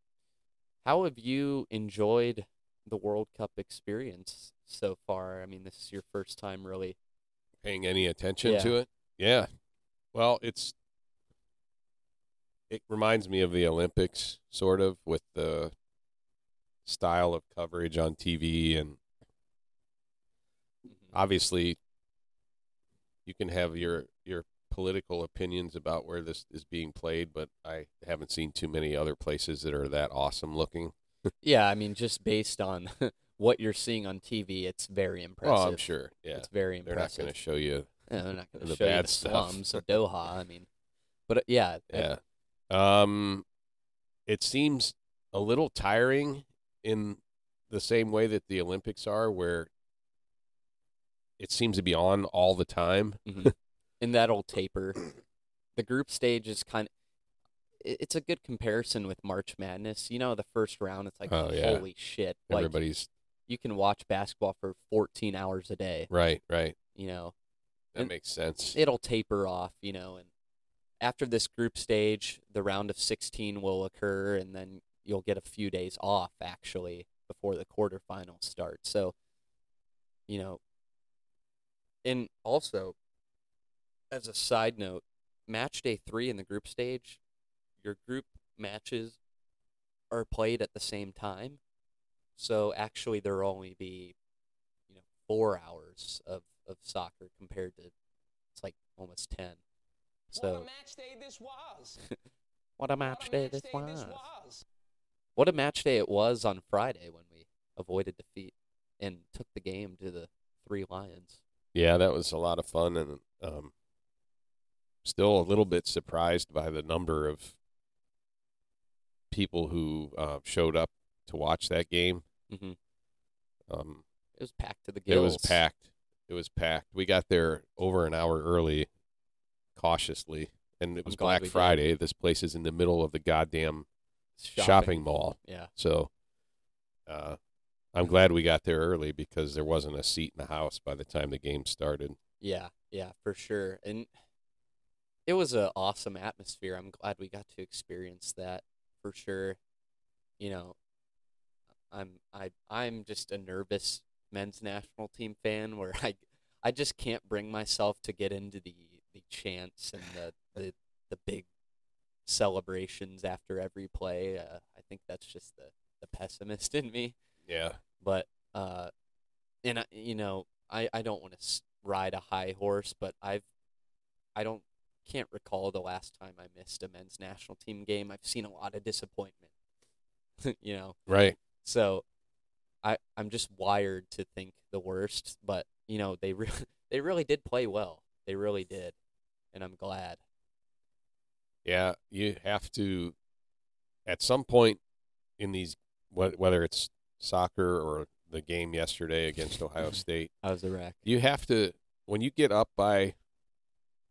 how have you enjoyed the World Cup experience so far? I mean, this is your first time really. Paying any attention Yeah. to it? Yeah. Well, it's it reminds me of the Olympics, sort of, with the style of coverage on TV, and obviously, you can have your your political opinions about where this is being played, but I haven't seen too many other places that are that awesome looking. Yeah, I mean, just based on what you're seeing on TV, it's very impressive. Oh, I'm sure. Yeah, It's very impressive. they're not going to show you. Yeah, they're not going to the show you bad the stuff. slums of Doha. I mean, but uh, yeah, Yeah. Um, it seems a little tiring in the same way that the Olympics are, where it seems to be on all the time. mhm. and that'll taper. The group stage is kind of. It's a good comparison with March Madness. You know, the first round, it's like, Oh, yeah. holy shit! Like Everybody's you can watch basketball for 14 hours a day. right, right. You know, That And makes sense. it'll taper off, you know, and after this group stage, the round of 16 will occur and then you'll get a few days off actually before the quarterfinals start. So, you know, and also as a side note, match day three in the group stage, your group matches are played at the same time. So actually, there will only be, you know, four hours of, of soccer compared to it's like almost ten. So what a match day this was. what a match day match this was! What a match day it was on Friday when we avoided defeat and took the game to the Three Lions. Yeah, that was a lot of fun, and um, still a little bit surprised by the number of people who uh, showed up to watch that game. hmm Um, It was packed to the gills. it was packed. It was packed. We got there over an hour early, cautiously, and it was Black we did. Friday. This place is in the middle of the goddamn Shopping. shopping mall. Yeah. So, uh, I'm glad we got there early because there wasn't a seat in the house by the time the game started. Yeah, yeah, for sure. And it was an awesome atmosphere. I'm glad we got to experience that for sure. You know, I'm I I'm just a nervous men's national team fan where I I just can't bring myself to get into the the chants and the the, the big celebrations after every play. Uh, I think that's just the the pessimist in me Yeah. but uh and I, you know i i don't want to ride a high horse but i've i don't can't recall the last time i missed a men's national team game i've seen a lot of disappointment you know Right. so i i'm just wired to think the worst but you know they really they really did play well they really did and i'm glad Yeah, you have to at some point in these wh- whether it's soccer or the game yesterday against Ohio State, i was a wreck you have to when you get up by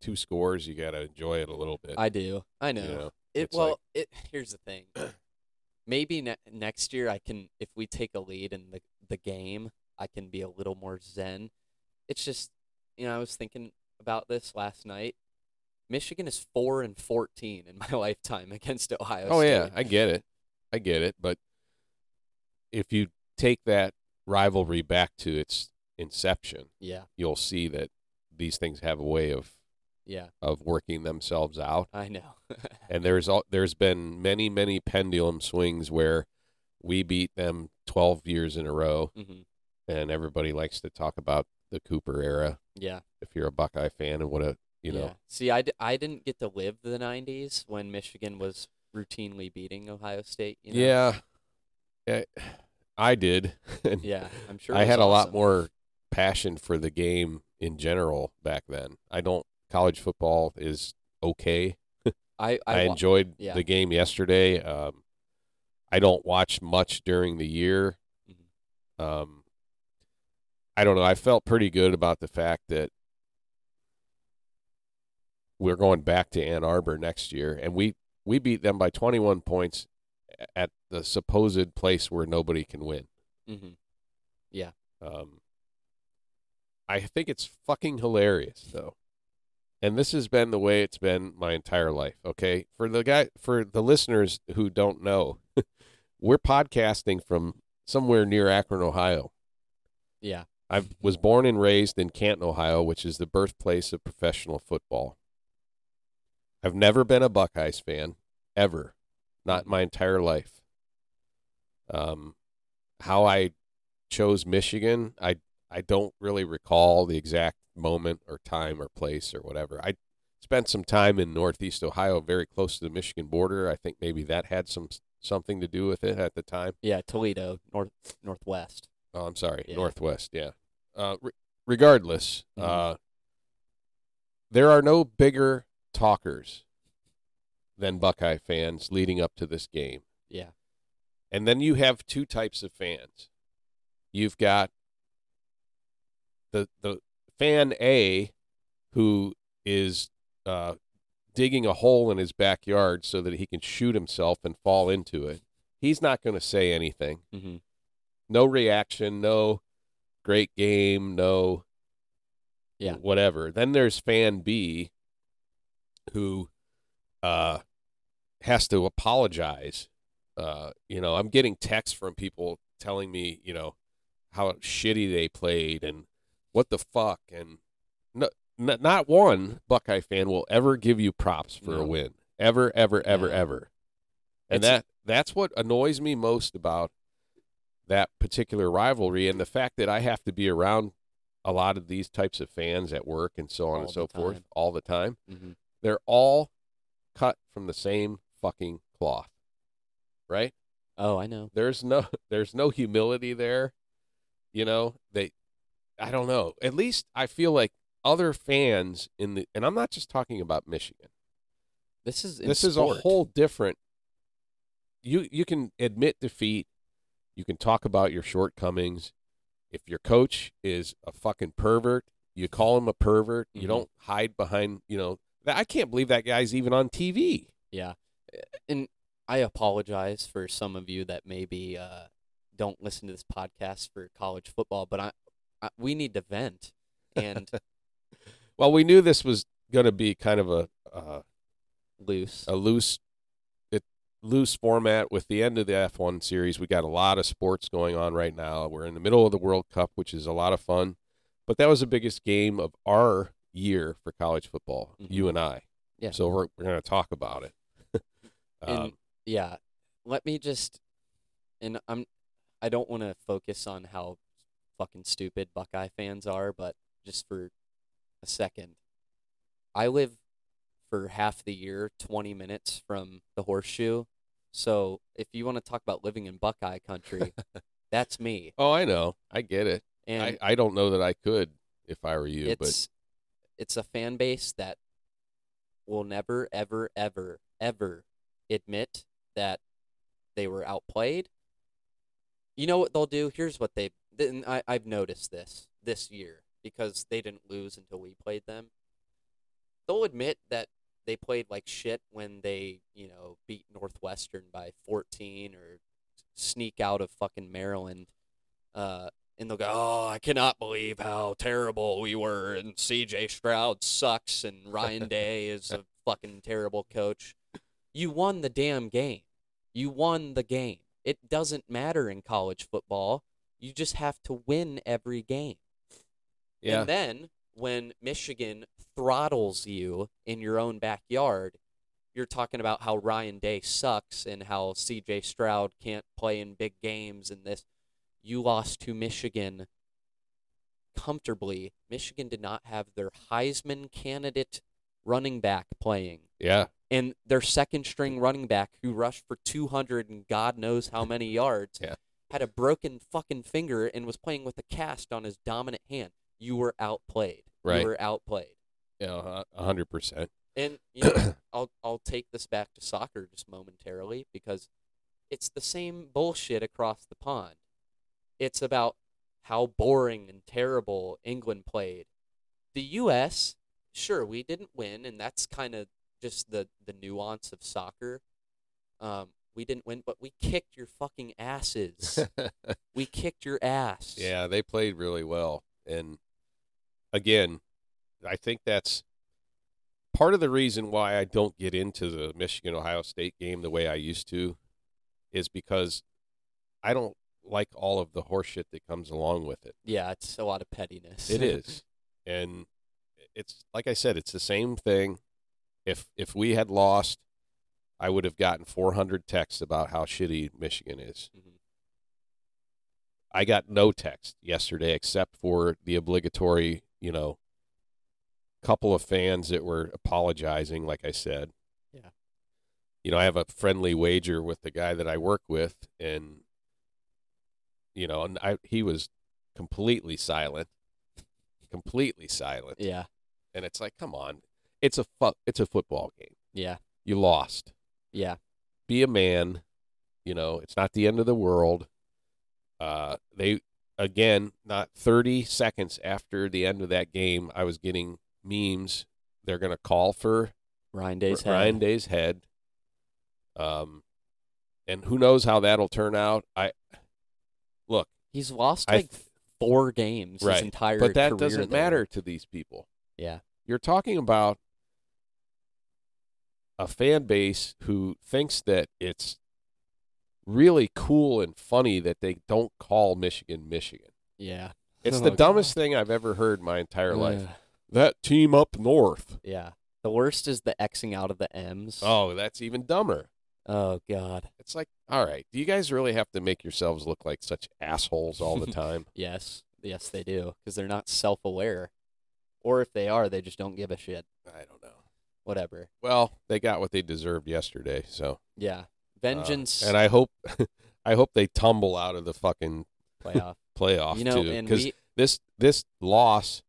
two scores, you got to enjoy it a little bit. i do i know you know? It well, like- it here's the thing. Maybe ne- next year I can, if we take a lead in the the game, I can be a little more zen. It's just, you know, I was thinking about this last night. Michigan is four and fourteen in my lifetime against Ohio State. Oh State. yeah, I get it. I get it, but if you take that rivalry back to its inception, yeah, you'll see that these things have a way of yeah. of working themselves out. I know. And there's all, there's been many many pendulum swings where we beat them 12 years in a row, hmm and everybody likes to talk about the Cooper era. Yeah, If you're a Buckeye fan, and what a you yeah. know, See, I, d- I didn't get to live the '90s when Michigan was routinely beating Ohio State. You know? yeah, yeah, I did. yeah. I'm sure. I had a lot more passion for the game in general back then. I don't. College football is okay. I I, I, enjoyed yeah. the game yesterday. Um, I don't watch much during the year. Mhm. Um, I don't know. I felt pretty good about the fact that we're going back to Ann Arbor next year, and we we beat them by 21 points at the supposed place where nobody can win. Mhm. Yeah. Um, I think it's fucking hilarious though, and this has been the way it's been my entire life. Okay, for the guy, for the listeners who don't know, we're podcasting from somewhere near Akron, Ohio. Yeah. I was born and raised in Canton, Ohio, which is the birthplace of professional football. I've never been a Buckeyes fan, ever, not my entire life. Um, how I chose Michigan, I I don't really recall the exact moment or time or place or whatever. I spent some time in Northeast Ohio, very close to the Michigan border. I think maybe that had some something to do with it at the time. Yeah, Toledo, north northwest. Oh, I'm sorry, Yeah. Northwest. Yeah. Uh, re- regardless, Mhm. uh, there are no bigger talkers than Buckeye fans leading up to this game. Yeah. And then you have two types of fans. You've got the the fan A who is uh, digging a hole in his backyard so that he can shoot himself and fall into it. He's not going to say anything. Mm-hmm. No reaction, no great game, no Yeah. whatever. Then there's fan B who uh has to apologize. Uh, you know, I'm getting texts from people telling me, you know, how shitty they played and what the fuck and no n- not one Buckeye fan will ever give you props for a win. Ever, ever, ever, No. ever. And It's- that that's what annoys me most about that particular rivalry and the fact that I have to be around a lot of these types of fans at work and so on All and so forth all the time. Mhm. They're all cut from the same fucking cloth. Right? Oh, I know. There's no there's no humility there. You know, they I don't know. At least I feel like other fans in the and I'm not just talking about Michigan. This is this is a whole different you you can admit defeat, you can talk about your shortcomings. If your coach is a fucking pervert, you call him a pervert. You Mhm. don't hide behind, you know, I can't believe that guy's even on TV. Yeah, and I apologize for some of you that maybe uh, don't listen to this podcast for college football, but I, I we need to vent, and Well, we knew this was going to be kind of a uh, loose. a loose loose format with the end of the F1 series. We got a lot of sports going on right now. We're in the middle of the World Cup, which is a lot of fun. But that was the biggest game of our year for college football, Mhm. you and I. Yeah. So we're we're going to talk about it. And um, yeah, let me just, and I'm, I don't want to focus on how fucking stupid Buckeye fans are, but just for a second, I live for half the year 20 minutes from the horseshoe. So if you want to talk about living in Buckeye country, that's me. oh, I know. I get it. And I, I don't know that I could if I were you, but it's it's a fan base that will never ever ever ever admit that they were outplayed. You know what they'll do? Here's what they then I I've noticed this this year because they didn't lose until we played them. They'll admit that they played like shit when they, you know, beat Northwestern by 14 or sneak out of fucking Maryland. Uh, and they'll go, "Oh, I cannot believe how terrible we were, and C.J. Stroud sucks, and Ryan Day is a fucking terrible coach." You won the damn game. You won the game. It doesn't matter in college football. You just have to win every game. yeah. And then when Michigan throttles you in your own backyard, you're talking about how Ryan Day sucks and how CJ Stroud can't play in big games and this. You lost to Michigan comfortably. Michigan did not have their Heisman candidate running back playing. yeah. And their second string running back who rushed for 200 and God knows how many yards Yeah. had a broken fucking finger and was playing with a cast on his dominant hand. You were outplayed. Right. You were outplayed. Yeah, a hundred percent. And you know, I'll I'll take this back to soccer just momentarily because it's the same bullshit across the pond. It's about how boring and terrible England played. The US, sure, we didn't win and that's kind of just the the nuance of soccer. Um we didn't win, but we kicked your fucking asses. we kicked your ass. Yeah, they played really well. And again, I think that's part of the reason why I don't get into the Michigan Ohio State game the way I used to is because I don't like all of the horseshit that comes along with it. Yeah, it's a lot of pettiness. It is. And it's like I said, it's the same thing. If if we had lost, I would have gotten 400 texts about how shitty Michigan is. Mhm. I got no text yesterday except for the obligatory, you know, couple of fans that were apologizing, like I said. Yeah. You know, I have a friendly wager with the guy that I work with, and you know, and I he was completely silent, completely silent, Yeah. and it's like, come on, it's a fu- it's a football game. Yeah. You lost. Yeah. Be a man. You know, it's not the end of the world. Uh, they again, not 30 seconds after the end of that game, I was getting memes. They're going to call for Ryan Day's head. Ryan Day's head. Um, and who knows how that'll turn out? I look, He's lost I like four games right, his entire but that doesn't there. matter to these people. Yeah. You're talking about a fan base who thinks that it's really cool and funny that they don't call Michigan Michigan. Yeah. It's Oh, the God. dumbest thing I've ever heard my entire life. That team up north. Yeah. The worst is the Xing out of the M's. Oh, that's even dumber. Oh, God. It's like, all right, do you guys really have to make yourselves look like such assholes all the time? Yes. Yes, they do. Because they're not self aware. Or if they are, they just don't give a shit. I don't know. Whatever. Well, they got what they deserved yesterday, so Yeah. Uh, Vengeance and I hope, I hope they tumble out of the fucking playoff. playoff you know, too, because this this loss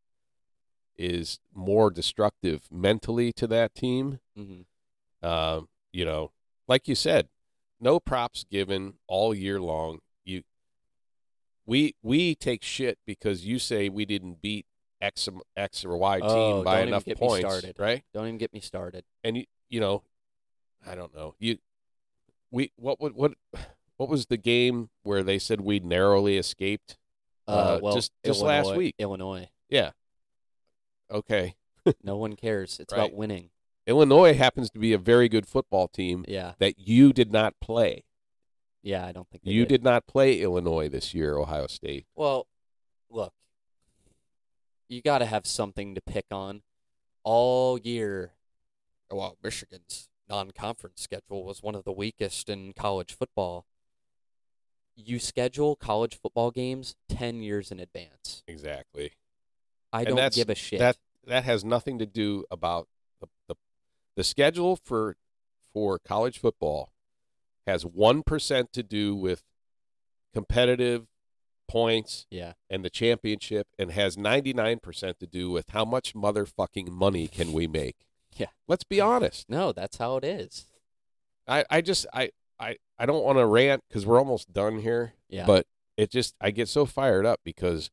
is more destructive mentally to that team. mhm. Um, you know, like you said, no props given all year long. You, we we take shit because you say we didn't beat X X or Y team Oh, by don't even enough get me points, started. right? don't even get me started. And you you know, I don't know you. We what what what what was the game where they said we narrowly escaped? Uh, Uh, well, just- just last week. Illinois. Yeah. Okay. No one cares. It's Right. about winning. Illinois happens to be a very good football team Yeah. that you did not play. Yeah, I don't think they You did not play Illinois this year, Ohio State. Well, look, you got to have something to pick on. All year, well, Michigan's non-conference schedule was one of the weakest in college football. You schedule college football games ten years in advance. Exactly. I And don't give a shit. That that has nothing to do about the the, the schedule for for college football has one percent to do with competitive points yeah, and the championship and has 99% to do with how much motherfucking money can we make. Yeah. Let's be honest. no, that's how it is. I, I just I I, I don't want to rant because we're almost done here. Yeah, But it just I get so fired up because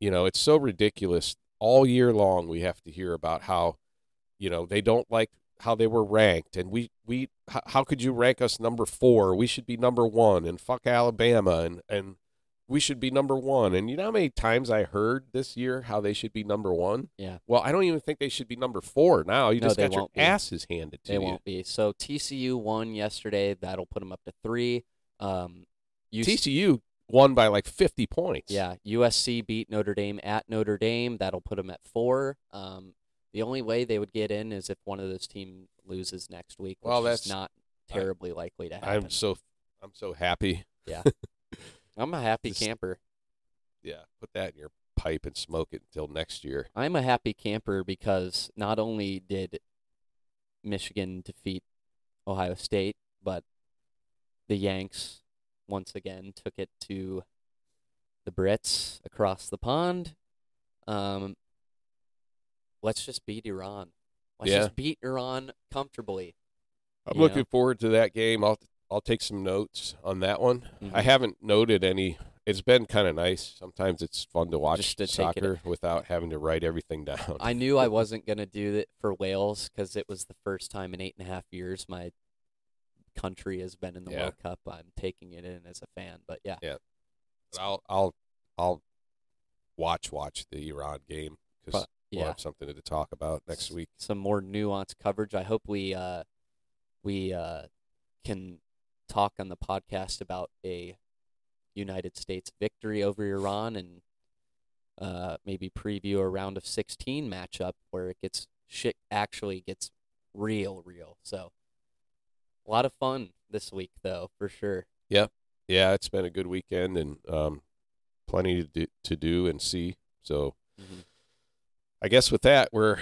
you know it's so ridiculous. All year long we have to hear about how you know they don't like how they were ranked and we we how, how could you rank us number four? We should be number one and fuck Alabama and and we should be number one. And you know how many times I heard this year how they should be number one? Yeah. Well, I don't even think they should be number four now. You No, just got your be. asses handed to they you. won't be. So TCU won yesterday. That'll put them up to three. Um, UC TCU won by like 50 points. Yeah, USC beat Notre Dame at Notre Dame. That'll put them at four. Um, the only way they would get in is if one of those teams loses next week, which Well, is that's- not terribly likely to happen. I'm so I'm so happy. I'm a happy Just- camper. Yeah, put that in your pipe and smoke it until next year. I'm a happy camper because not only did Michigan defeat Ohio State, but the Yanks once again took it to the Brits across the pond. Um, let's just beat Iran. Let's Yeah. just beat Iran comfortably. I'm looking know? forward to that game. I'll I'll take some notes on that one. I Mhm. haven't noted any. It's been kind of nice. Sometimes it's fun to watch to soccer without having to write everything down. I knew I wasn't gonna do it for Wales because it was the first time in eight and a half years my country has been in the Yeah. World Cup. I'm taking it in as a fan, but yeah, But I'll I'll I'll watch watch the Iran game because But, we'll yeah. have something to talk about next week. some more nuanced coverage. I hope we uh, we uh, can talk on the podcast about a United States victory over Iran and uh, maybe preview a round of 16 matchup where it gets shit actually gets real, real. So a lot of fun this week, though, for sure. Yeah, Yeah. it's been a good weekend and um, plenty to do, to do and see. So Mhm. I guess with that we're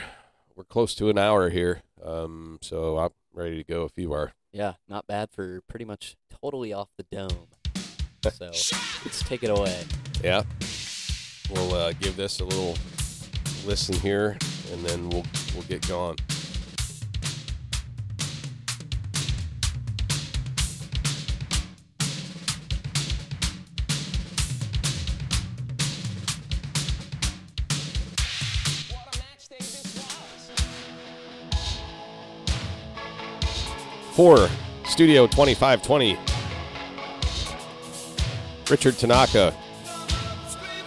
we're close to an hour here. Um, so I'm ready to go if you are. Yeah, not bad for pretty much totally off the dome. So let's take it away. Yeah. We'll uh, give this a little listen here, and then we'll we'll get going. For Studio 2520, Richard Tanaka,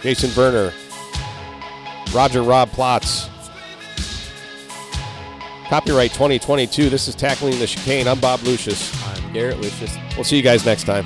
Jason Werner, Roger Rob Plotz. Copyright 2022. This is Tackling the Chicane. I'm Bob Lucius. I'm Garrett Lucius. We'll see you guys next time.